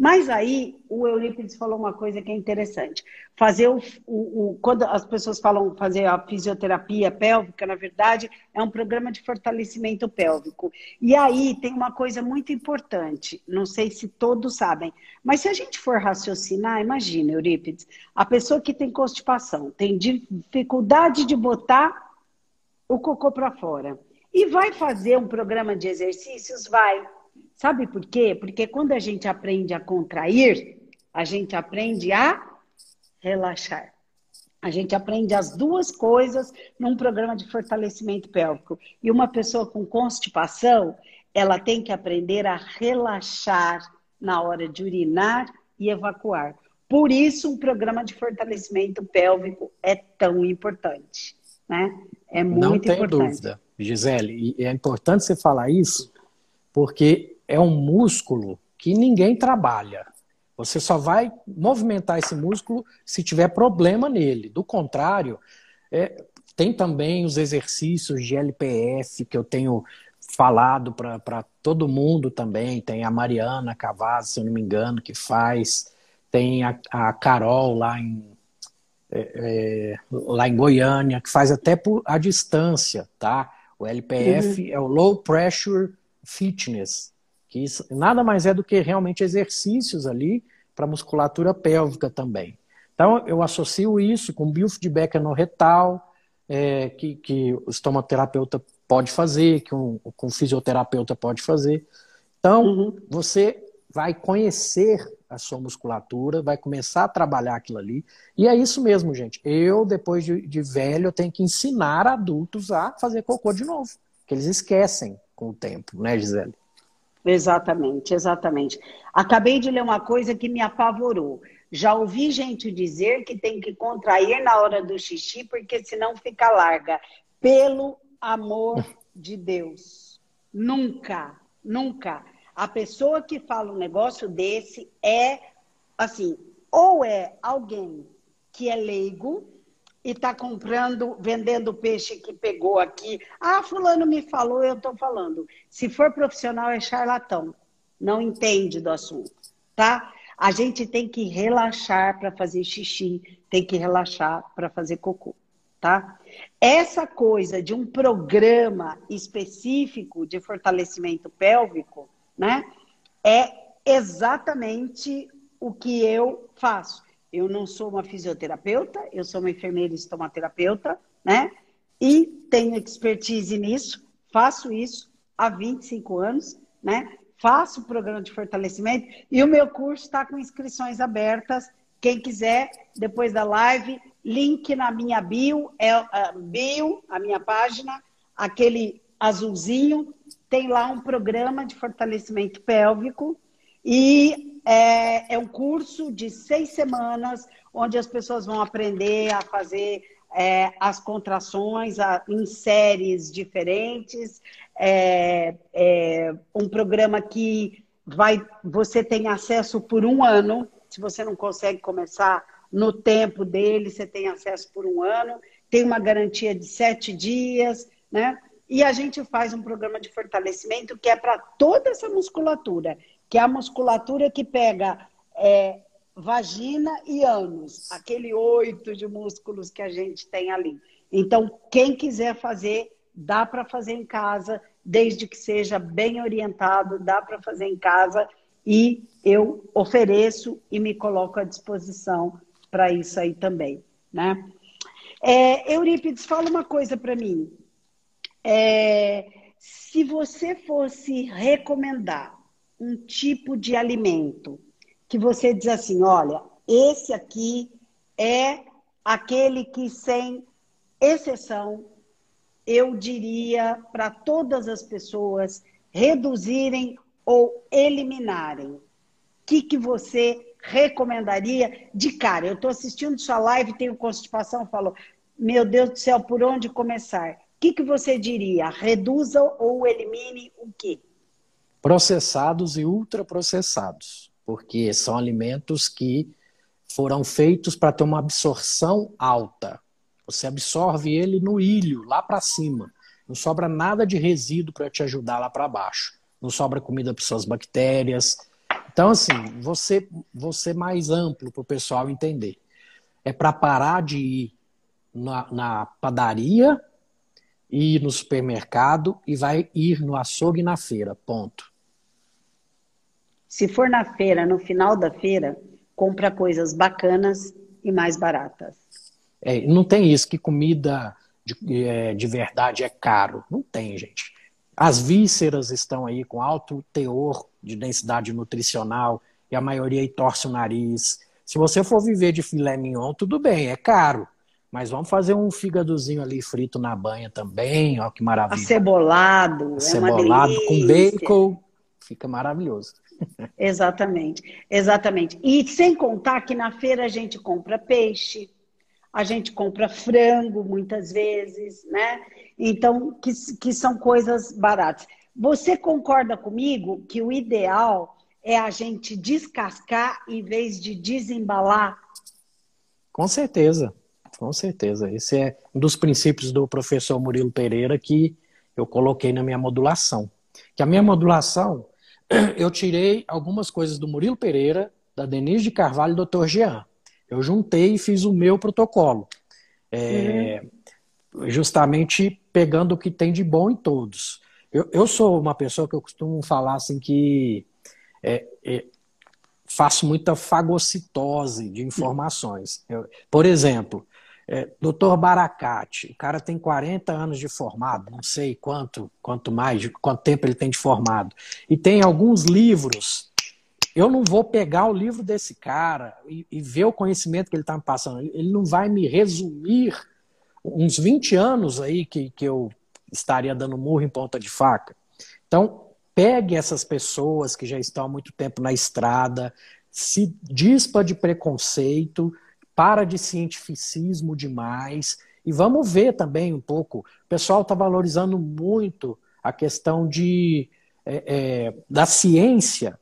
Mas aí o Eurípides falou uma coisa que é interessante. Fazer o, o, o, quando as pessoas falam fazer a fisioterapia pélvica, na verdade, é um programa de fortalecimento pélvico. E aí tem uma coisa muito importante, não sei se todos sabem, mas se a gente for raciocinar, imagina, Eurípides, a pessoa que tem constipação, tem dificuldade de botar o cocô para fora. E vai fazer um programa de exercícios? Vai. Sabe por quê? Porque quando a gente aprende a contrair, a gente aprende a relaxar. A gente aprende as duas coisas num programa de fortalecimento pélvico. E uma pessoa com constipação, ela tem que aprender a relaxar na hora de urinar e evacuar. Por isso, um programa de fortalecimento pélvico é tão importante. Né? É muito Não tem importante. dúvida, Gisele. E é importante você falar isso, porque é um músculo que ninguém trabalha. Você só vai movimentar esse músculo se tiver problema nele. Do contrário, é, tem também os exercícios de LPF que eu tenho falado para todo mundo também. Tem a Mariana Cavazzi, se eu não me engano, que faz. Tem a, a Carol lá em, é, é, lá em Goiânia, que faz até por a distância, tá? O LPF uhum. é o Low Pressure Fitness que isso nada mais é do que realmente exercícios ali para musculatura pélvica também. Então, eu associo isso com biofeedback anorretal, é, que, que o estomaterapeuta pode fazer, que um, que um fisioterapeuta pode fazer. Então, uhum. você vai conhecer a sua musculatura, vai começar a trabalhar aquilo ali. E é isso mesmo, gente. Eu, depois de, de velho, eu tenho que ensinar adultos a fazer cocô de novo, que eles esquecem com o tempo, né, Gisele? Exatamente, exatamente. Acabei de ler uma coisa que me apavorou. Já ouvi gente dizer que tem que contrair na hora do xixi, porque senão fica larga. Pelo amor de Deus. Nunca, nunca. A pessoa que fala um negócio desse é, assim, ou é alguém que é leigo, e está comprando, vendendo peixe que pegou aqui. Ah, fulano me falou, eu estou falando. Se for profissional, é charlatão. Não entende do assunto, tá? A gente tem que relaxar para fazer xixi, tem que relaxar para fazer cocô, tá? Essa coisa de um programa específico de fortalecimento pélvico, né? É exatamente o que eu faço. Eu não sou uma fisioterapeuta, eu sou uma enfermeira estomaterapeuta, né? E tenho expertise nisso, faço isso há 25 anos, né? Faço o programa de fortalecimento e o meu curso está com inscrições abertas. Quem quiser, depois da live, link na minha bio, é a bio, a minha página, aquele azulzinho, tem lá um programa de fortalecimento pélvico e é, é um curso de seis semanas, onde as pessoas vão aprender a fazer é, as contrações a, em séries diferentes. É, é, um programa que vai, você tem acesso por um ano. Se você não consegue começar no tempo dele, você tem acesso por um ano. Tem uma garantia de sete dias, né? E a gente faz um programa de fortalecimento que é para toda essa musculatura que é a musculatura que pega é, vagina e ânus, aquele oito de músculos que a gente tem ali. Então, quem quiser fazer, dá para fazer em casa, desde que seja bem orientado, dá para fazer em casa e eu ofereço e me coloco à disposição para isso aí também, né? É, Eurípides, fala uma coisa para mim. É, se você fosse recomendar um tipo de alimento que você diz assim: olha, esse aqui é aquele que, sem exceção, eu diria para todas as pessoas reduzirem ou eliminarem. O que, que você recomendaria de cara? Eu estou assistindo sua live, tenho constipação, falo, meu Deus do céu, por onde começar? O que, que você diria? Reduza ou elimine o quê? Processados e ultraprocessados, porque são alimentos que foram feitos para ter uma absorção alta. Você absorve ele no ilho, lá para cima. Não sobra nada de resíduo para te ajudar lá para baixo. Não sobra comida para suas bactérias. Então, assim, você, você mais amplo para o pessoal entender. É para parar de ir na, na padaria, ir no supermercado e vai ir no açougue na feira. Ponto. Se for na feira, no final da feira, compra coisas bacanas e mais baratas. É, não tem isso que comida de, é, de verdade é caro. Não tem, gente. As vísceras estão aí com alto teor de densidade nutricional e a maioria aí torce o nariz. Se você for viver de filé mignon, tudo bem, é caro. Mas vamos fazer um fígadozinho ali frito na banha também, ó que maravilha. Acebolado, Acebolado é com bacon, fica maravilhoso. Exatamente, exatamente. E sem contar que na feira a gente compra peixe, a gente compra frango muitas vezes, né? Então, que, que são coisas baratas. Você concorda comigo que o ideal é a gente descascar em vez de desembalar? Com certeza, com certeza. Esse é um dos princípios do professor Murilo Pereira que eu coloquei na minha modulação. Que a minha modulação, eu tirei algumas coisas do Murilo Pereira, da Denise de Carvalho e do Dr. Jean. Eu juntei e fiz o meu protocolo. É, uhum. Justamente pegando o que tem de bom em todos. Eu, eu sou uma pessoa que eu costumo falar assim que é, é, faço muita fagocitose de informações. Eu, por exemplo, é, Dr. Baracate, o cara tem 40 anos de formado, não sei quanto, quanto mais, quanto tempo ele tem de formado. E tem alguns livros eu não vou pegar o livro desse cara e, e ver o conhecimento que ele está me passando. Ele não vai me resumir uns 20 anos aí que, que eu estaria dando murro em ponta de faca. Então, pegue essas pessoas que já estão há muito tempo na estrada, se dispa de preconceito, para de cientificismo demais e vamos ver também um pouco. O pessoal está valorizando muito a questão de, é, é, da ciência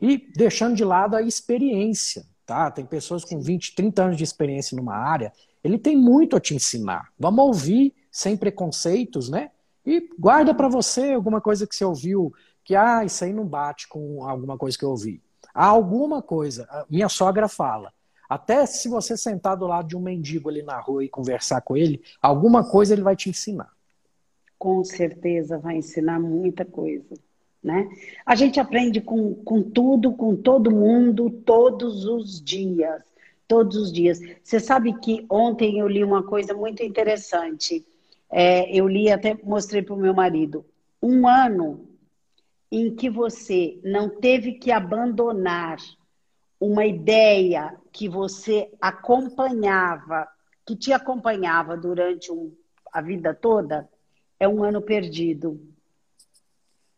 e deixando de lado a experiência, tá? Tem pessoas com 20, 30 anos de experiência numa área, ele tem muito a te ensinar. Vamos ouvir sem preconceitos, né? E guarda para você alguma coisa que você ouviu que ah, isso aí não bate com alguma coisa que eu ouvi. Há alguma coisa, minha sogra fala, até se você sentar do lado de um mendigo ali na rua e conversar com ele, alguma coisa ele vai te ensinar. Com certeza vai ensinar muita coisa. Né? A gente aprende com, com tudo, com todo mundo, todos os dias. Todos os dias. Você sabe que ontem eu li uma coisa muito interessante. É, eu li, até mostrei para o meu marido. Um ano em que você não teve que abandonar uma ideia que você acompanhava, que te acompanhava durante um, a vida toda, é um ano perdido.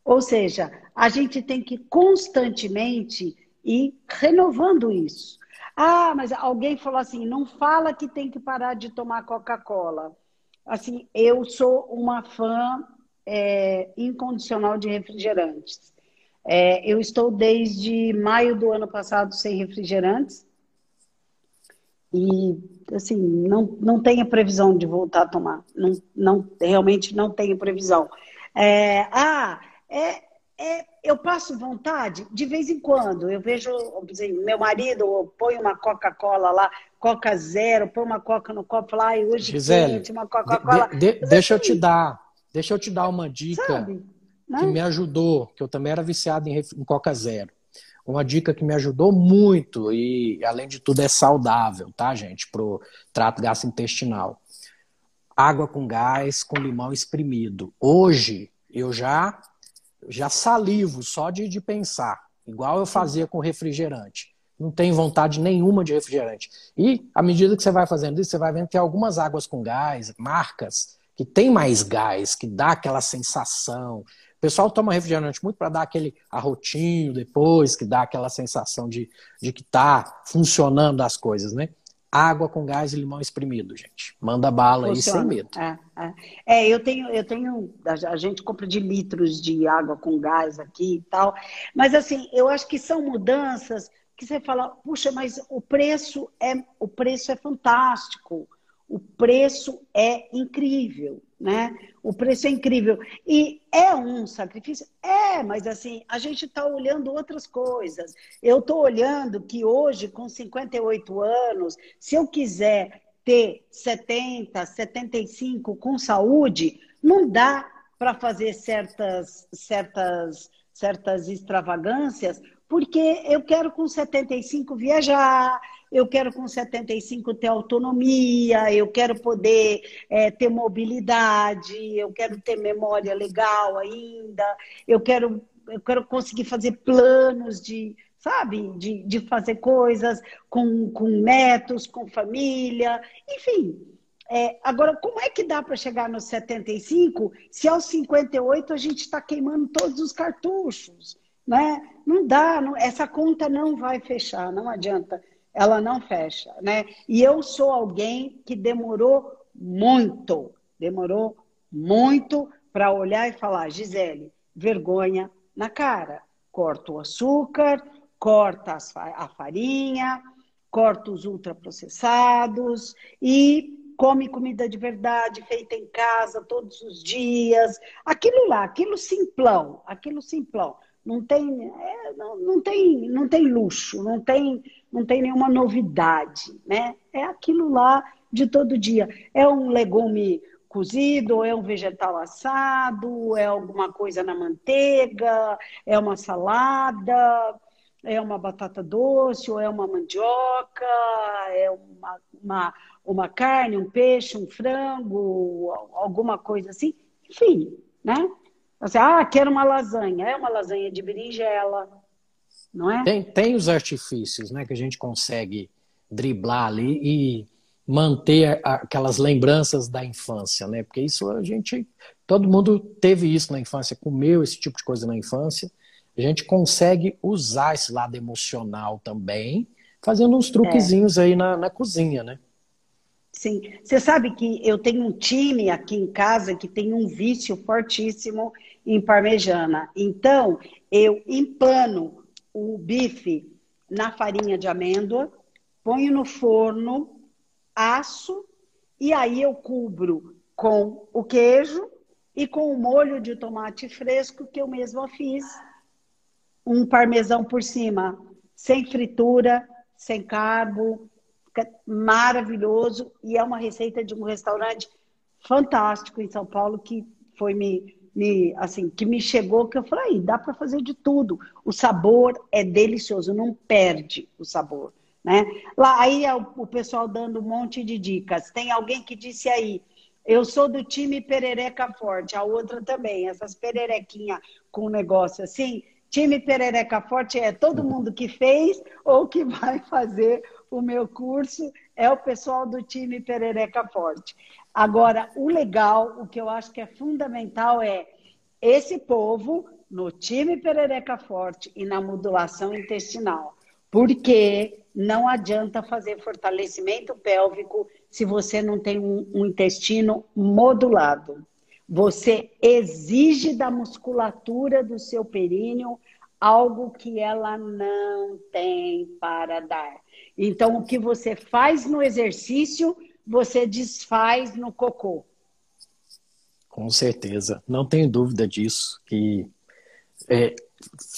Ou seja, a gente tem que constantemente ir renovando isso. Ah, mas alguém falou assim: não fala que tem que parar de tomar Coca-Cola. Assim, eu sou uma fã é, incondicional de refrigerantes. É, eu estou desde maio do ano passado sem refrigerantes. E, assim, não, não tenho previsão de voltar a tomar. Não, não, realmente não tenho previsão. É, ah, é, é, eu passo vontade de vez em quando. Eu vejo assim, meu marido põe uma Coca-Cola lá, Coca Zero, põe uma Coca no copo lá e hoje Gisele, quente, uma Coca-Cola. De, de, deixa assim, eu te dar, deixa eu te dar uma dica sabe? Que me ajudou, que eu também era viciado em, em Coca Zero. Uma dica que me ajudou muito e, além de tudo, é saudável, tá, gente, pro trato gastrointestinal. Água com gás com limão espremido. Hoje eu já já salivo só de, de pensar, igual eu fazia com refrigerante. Não tem vontade nenhuma de refrigerante. E à medida que você vai fazendo isso, você vai vendo que algumas águas com gás, marcas que tem mais gás, que dá aquela sensação. O pessoal toma refrigerante muito para dar aquele arrotinho depois, que dá aquela sensação de, de que está funcionando as coisas, né? água com gás e limão espremido, gente. Manda bala Funciona. aí sem medo. É, é. é, eu tenho, eu tenho, a gente compra de litros de água com gás aqui e tal, mas assim, eu acho que são mudanças que você fala, puxa, mas o preço é o preço é fantástico, o preço é incrível, né? O preço é incrível e é um sacrifício, é, mas assim a gente está olhando outras coisas. Eu estou olhando que hoje com 58 anos, se eu quiser ter 70, 75 com saúde, não dá para fazer certas certas certas extravagâncias, porque eu quero com 75 viajar, eu quero com 75 ter autonomia, eu quero poder é, ter mobilidade, eu quero ter memória legal ainda, eu quero, eu quero conseguir fazer planos de, sabe, de, de fazer coisas com, com netos, com família, enfim. É, agora, como é que dá para chegar nos 75 se aos 58 a gente está queimando todos os cartuchos? Né? Não dá, não, essa conta não vai fechar, não adianta, ela não fecha. Né? E eu sou alguém que demorou muito, demorou muito para olhar e falar, Gisele, vergonha na cara. Corta o açúcar, corta a farinha, corta os ultraprocessados e come comida de verdade, feita em casa todos os dias. Aquilo lá, aquilo simplão, aquilo simplão. Não tem, é, não, não, tem, não tem luxo, não tem, não tem nenhuma novidade, né? É aquilo lá de todo dia. É um legume cozido, é um vegetal assado, é alguma coisa na manteiga, é uma salada, é uma batata doce, ou é uma mandioca, é uma, uma uma carne, um peixe, um frango, alguma coisa assim. Enfim, né? Assim, ah, quero uma lasanha. É uma lasanha de berinjela, não é? Tem, tem os artifícios, né? Que a gente consegue driblar ali e manter aquelas lembranças da infância, né? Porque isso a gente, todo mundo teve isso na infância, comeu esse tipo de coisa na infância. A gente consegue usar esse lado emocional também, fazendo uns truquezinhos é. aí na, na cozinha, né? Sim, você sabe que eu tenho um time aqui em casa que tem um vício fortíssimo em parmejana. Então, eu empano o bife na farinha de amêndoa, ponho no forno, aço e aí eu cubro com o queijo e com o molho de tomate fresco que eu mesma fiz. Um parmesão por cima, sem fritura, sem carbo, maravilhoso e é uma receita de um restaurante fantástico em São Paulo que foi me, me assim que me chegou que eu falei dá para fazer de tudo. O sabor é delicioso não perde o sabor né? Lá aí é o, pessoal dando um monte de dicas. Tem alguém que disse aí eu sou do time perereca forte a outra também essas pererequinha com negócio assim time perereca forte é todo mundo que fez ou que vai fazer o meu curso é o pessoal do time Perereca Forte. Agora, o legal, o que eu acho que é fundamental é esse povo no time Perereca Forte e na modulação intestinal. Porque não adianta fazer fortalecimento pélvico se você não tem um, um intestino modulado. Você exige da musculatura do seu períneo algo que ela não tem para dar. Então, o que você faz no exercício, você desfaz no cocô. Com certeza, não tenho dúvida disso. Que é,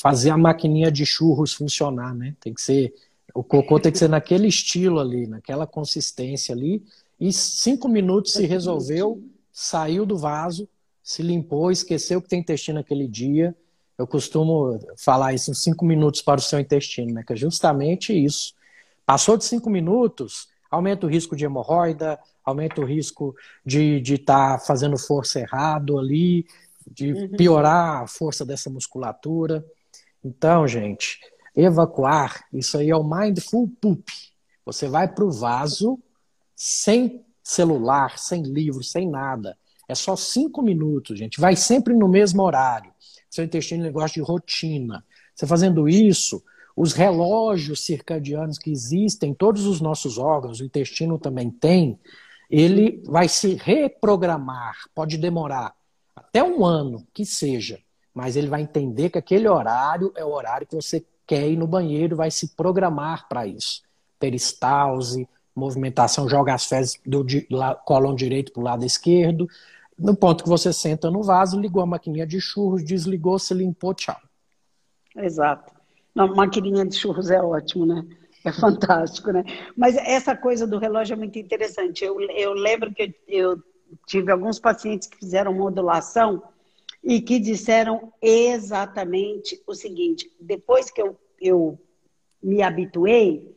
fazer a maquininha de churros funcionar, né? Tem que ser o cocô tem que ser naquele estilo ali, naquela consistência ali. E cinco minutos se resolveu, saiu do vaso, se limpou, esqueceu que tem intestino aquele dia. Eu costumo falar isso cinco minutos para o seu intestino, né? Que é justamente isso. Passou de cinco minutos, aumenta o risco de hemorroida, aumenta o risco de estar tá fazendo força errado ali, de uhum. piorar a força dessa musculatura. Então, gente, evacuar, isso aí é o mindful poop. Você vai para o vaso sem celular, sem livro, sem nada. É só cinco minutos, gente. Vai sempre no mesmo horário. Seu intestino é um negócio de rotina. Você fazendo isso, os relógios circadianos que existem, todos os nossos órgãos, o intestino também tem, ele vai se reprogramar. Pode demorar até um ano que seja, mas ele vai entender que aquele horário é o horário que você quer ir no banheiro, vai se programar para isso. Peristalse, movimentação, joga as fezes do colo direito para o lado esquerdo. No ponto que você senta no vaso, ligou a maquininha de churros, desligou, se limpou, tchau. Exato. Não, maquininha de churros é ótimo, né? É fantástico, né? Mas essa coisa do relógio é muito interessante. Eu, eu lembro que eu, eu tive alguns pacientes que fizeram modulação e que disseram exatamente o seguinte: depois que eu, eu me habituei,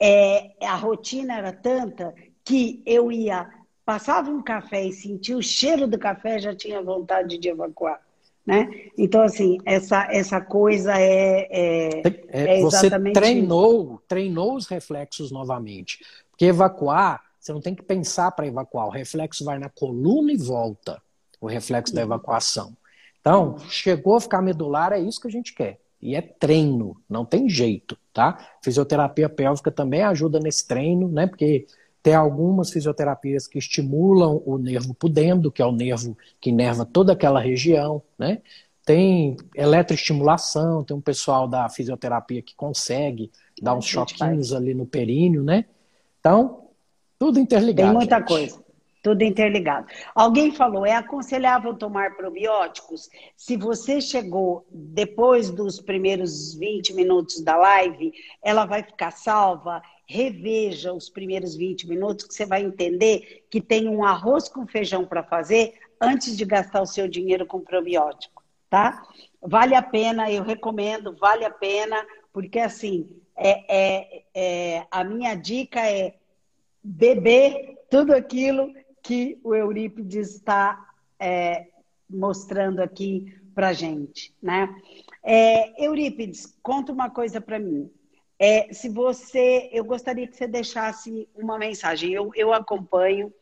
é, a rotina era tanta que eu ia, passava um café e sentia o cheiro do café, já tinha vontade de evacuar. Né? Então, assim, essa, essa coisa é, é, é, é Você treinou, isso. treinou os reflexos novamente. Porque evacuar, você não tem que pensar para evacuar. O reflexo vai na coluna e volta. O reflexo da evacuação. Então, chegou a ficar medular, é isso que a gente quer. E é treino, não tem jeito, tá? Fisioterapia pélvica também ajuda nesse treino, né? Porque tem algumas fisioterapias que estimulam o nervo pudendo, que é o nervo que inerva toda aquela região, né? Tem eletroestimulação, tem um pessoal da fisioterapia que consegue dar uns choquinhos ali no períneo, né? Então, tudo interligado. Tem muita gente. coisa. Tudo interligado. Alguém falou, é aconselhável tomar probióticos? Se você chegou depois dos primeiros 20 minutos da live, ela vai ficar salva. Reveja os primeiros 20 minutos, que você vai entender que tem um arroz com feijão para fazer antes de gastar o seu dinheiro com probiótico, tá? Vale a pena, eu recomendo, vale a pena, porque assim, é, é, é a minha dica é beber tudo aquilo que o Eurípides está é, mostrando aqui para gente, né? É, Eurípides, conta uma coisa para mim. É, se você, eu gostaria que você deixasse uma mensagem. Eu, eu acompanho.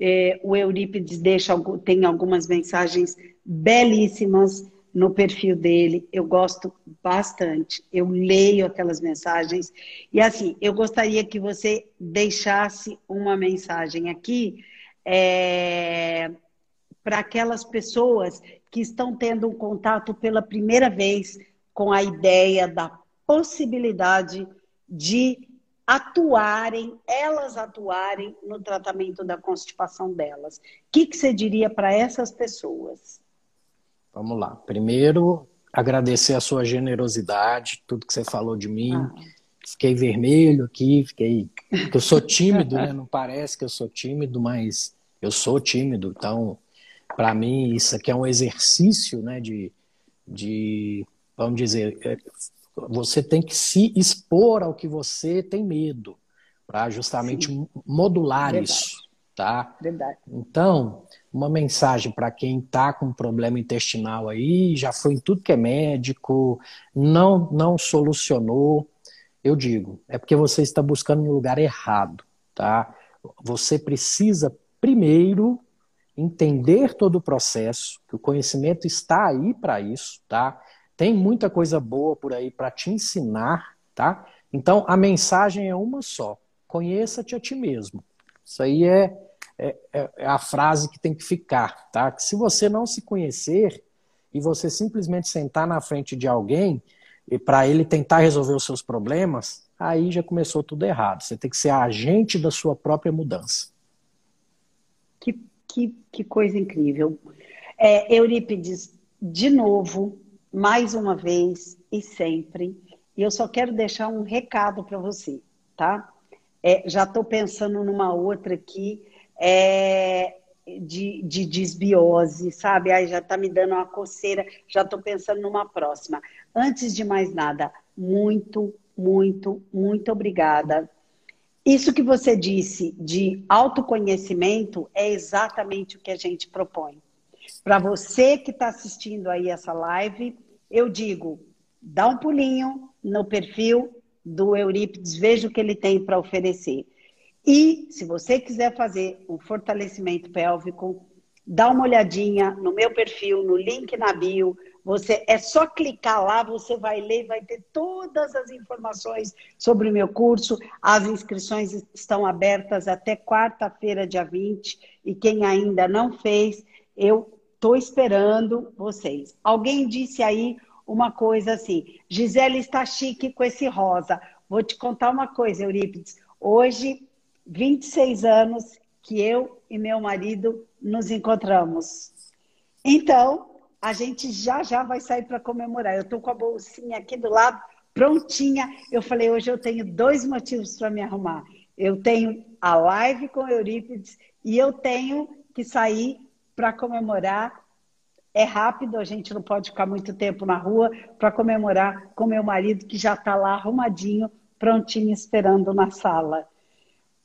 É, o Eurípides deixa tem algumas mensagens belíssimas no perfil dele. Eu gosto bastante. Eu leio aquelas mensagens e assim, eu gostaria que você deixasse uma mensagem aqui é, para aquelas pessoas que estão tendo um contato pela primeira vez com a ideia da possibilidade de atuarem, elas atuarem no tratamento da constipação delas. O que, que você diria para essas pessoas? Vamos lá. Primeiro, agradecer a sua generosidade, tudo que você falou de mim. Ah. Fiquei vermelho aqui, fiquei. Eu sou tímido, né? Não parece que eu sou tímido, mas eu sou tímido, então, para mim, isso aqui é um exercício, né, de, de vamos dizer, é, você tem que se expor ao que você tem medo, para justamente Sim. modular Verdade. isso, tá? Verdade. Então, uma mensagem para quem está com problema intestinal aí, já foi em tudo que é médico, não, não solucionou, eu digo, é porque você está buscando no lugar errado, tá? Você precisa primeiro, entender todo o processo, que o conhecimento está aí para isso, tá? Tem muita coisa boa por aí para te ensinar, tá? Então, a mensagem é uma só: conheça-te a ti mesmo. Isso aí é, é, é, a frase que tem que ficar, tá? Que se você não se conhecer e você simplesmente sentar na frente de alguém e para ele tentar resolver os seus problemas, aí já começou tudo errado. Você tem que ser agente da sua própria mudança. Que, que, que coisa incrível. É, Eurípides, de novo, mais uma vez e sempre, e eu só quero deixar um recado para você, tá? É, já estou pensando numa outra aqui, é, de, de desbiose, sabe? Aí já está me dando uma coceira, já estou pensando numa próxima. Antes de mais nada, muito, muito, muito obrigada isso que você disse de autoconhecimento é exatamente o que a gente propõe. Para você que está assistindo aí essa live, eu digo, dá um pulinho no perfil do Eurípides, veja o que ele tem para oferecer. E se você quiser fazer um fortalecimento pélvico, dá uma olhadinha no meu perfil, no link na bio, você é só clicar lá, você vai ler, vai ter todas as informações sobre o meu curso. As inscrições estão abertas até quarta-feira, dia 20, e quem ainda não fez, eu estou esperando vocês. Alguém disse aí uma coisa assim. Gisele está chique com esse rosa. Vou te contar uma coisa, Eurípides. Hoje, 26 anos que eu e meu marido nos encontramos. Então, a gente já já vai sair para comemorar. Eu estou com a bolsinha aqui do lado, prontinha. Eu falei, hoje eu tenho dois motivos para me arrumar. Eu tenho a live com Eurípides e eu tenho que sair para comemorar. É rápido, a gente não pode ficar muito tempo na rua para comemorar com meu marido que já está lá arrumadinho, prontinho, esperando na sala.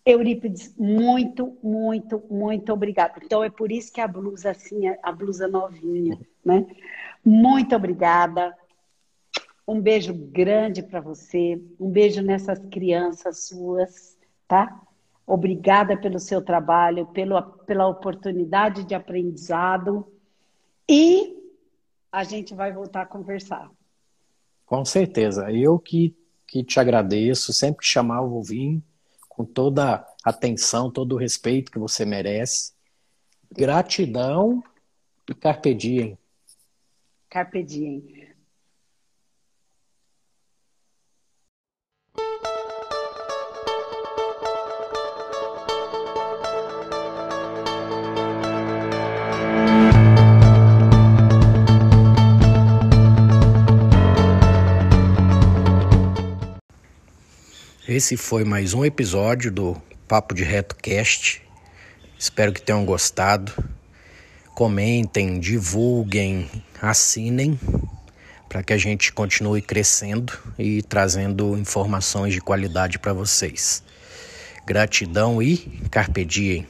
Eurípides, muito, muito, muito obrigada. Então é por isso que a blusa assim, a blusa novinha, né? Muito obrigada. Um beijo grande para você. Um beijo nessas crianças suas, tá? Obrigada pelo seu trabalho, pela, pela oportunidade de aprendizado. E a gente vai voltar a conversar. Com certeza. Eu que, que te agradeço. Sempre que chamar, eu vou vir com toda a atenção, todo o respeito que você merece. Gratidão e carpe diem. Carpe diem. Esse foi mais um episódio do Papo de Reto Cast. Espero que tenham gostado. Comentem, divulguem, assinem para que a gente continue crescendo e trazendo informações de qualidade para vocês. Gratidão e carpe diem.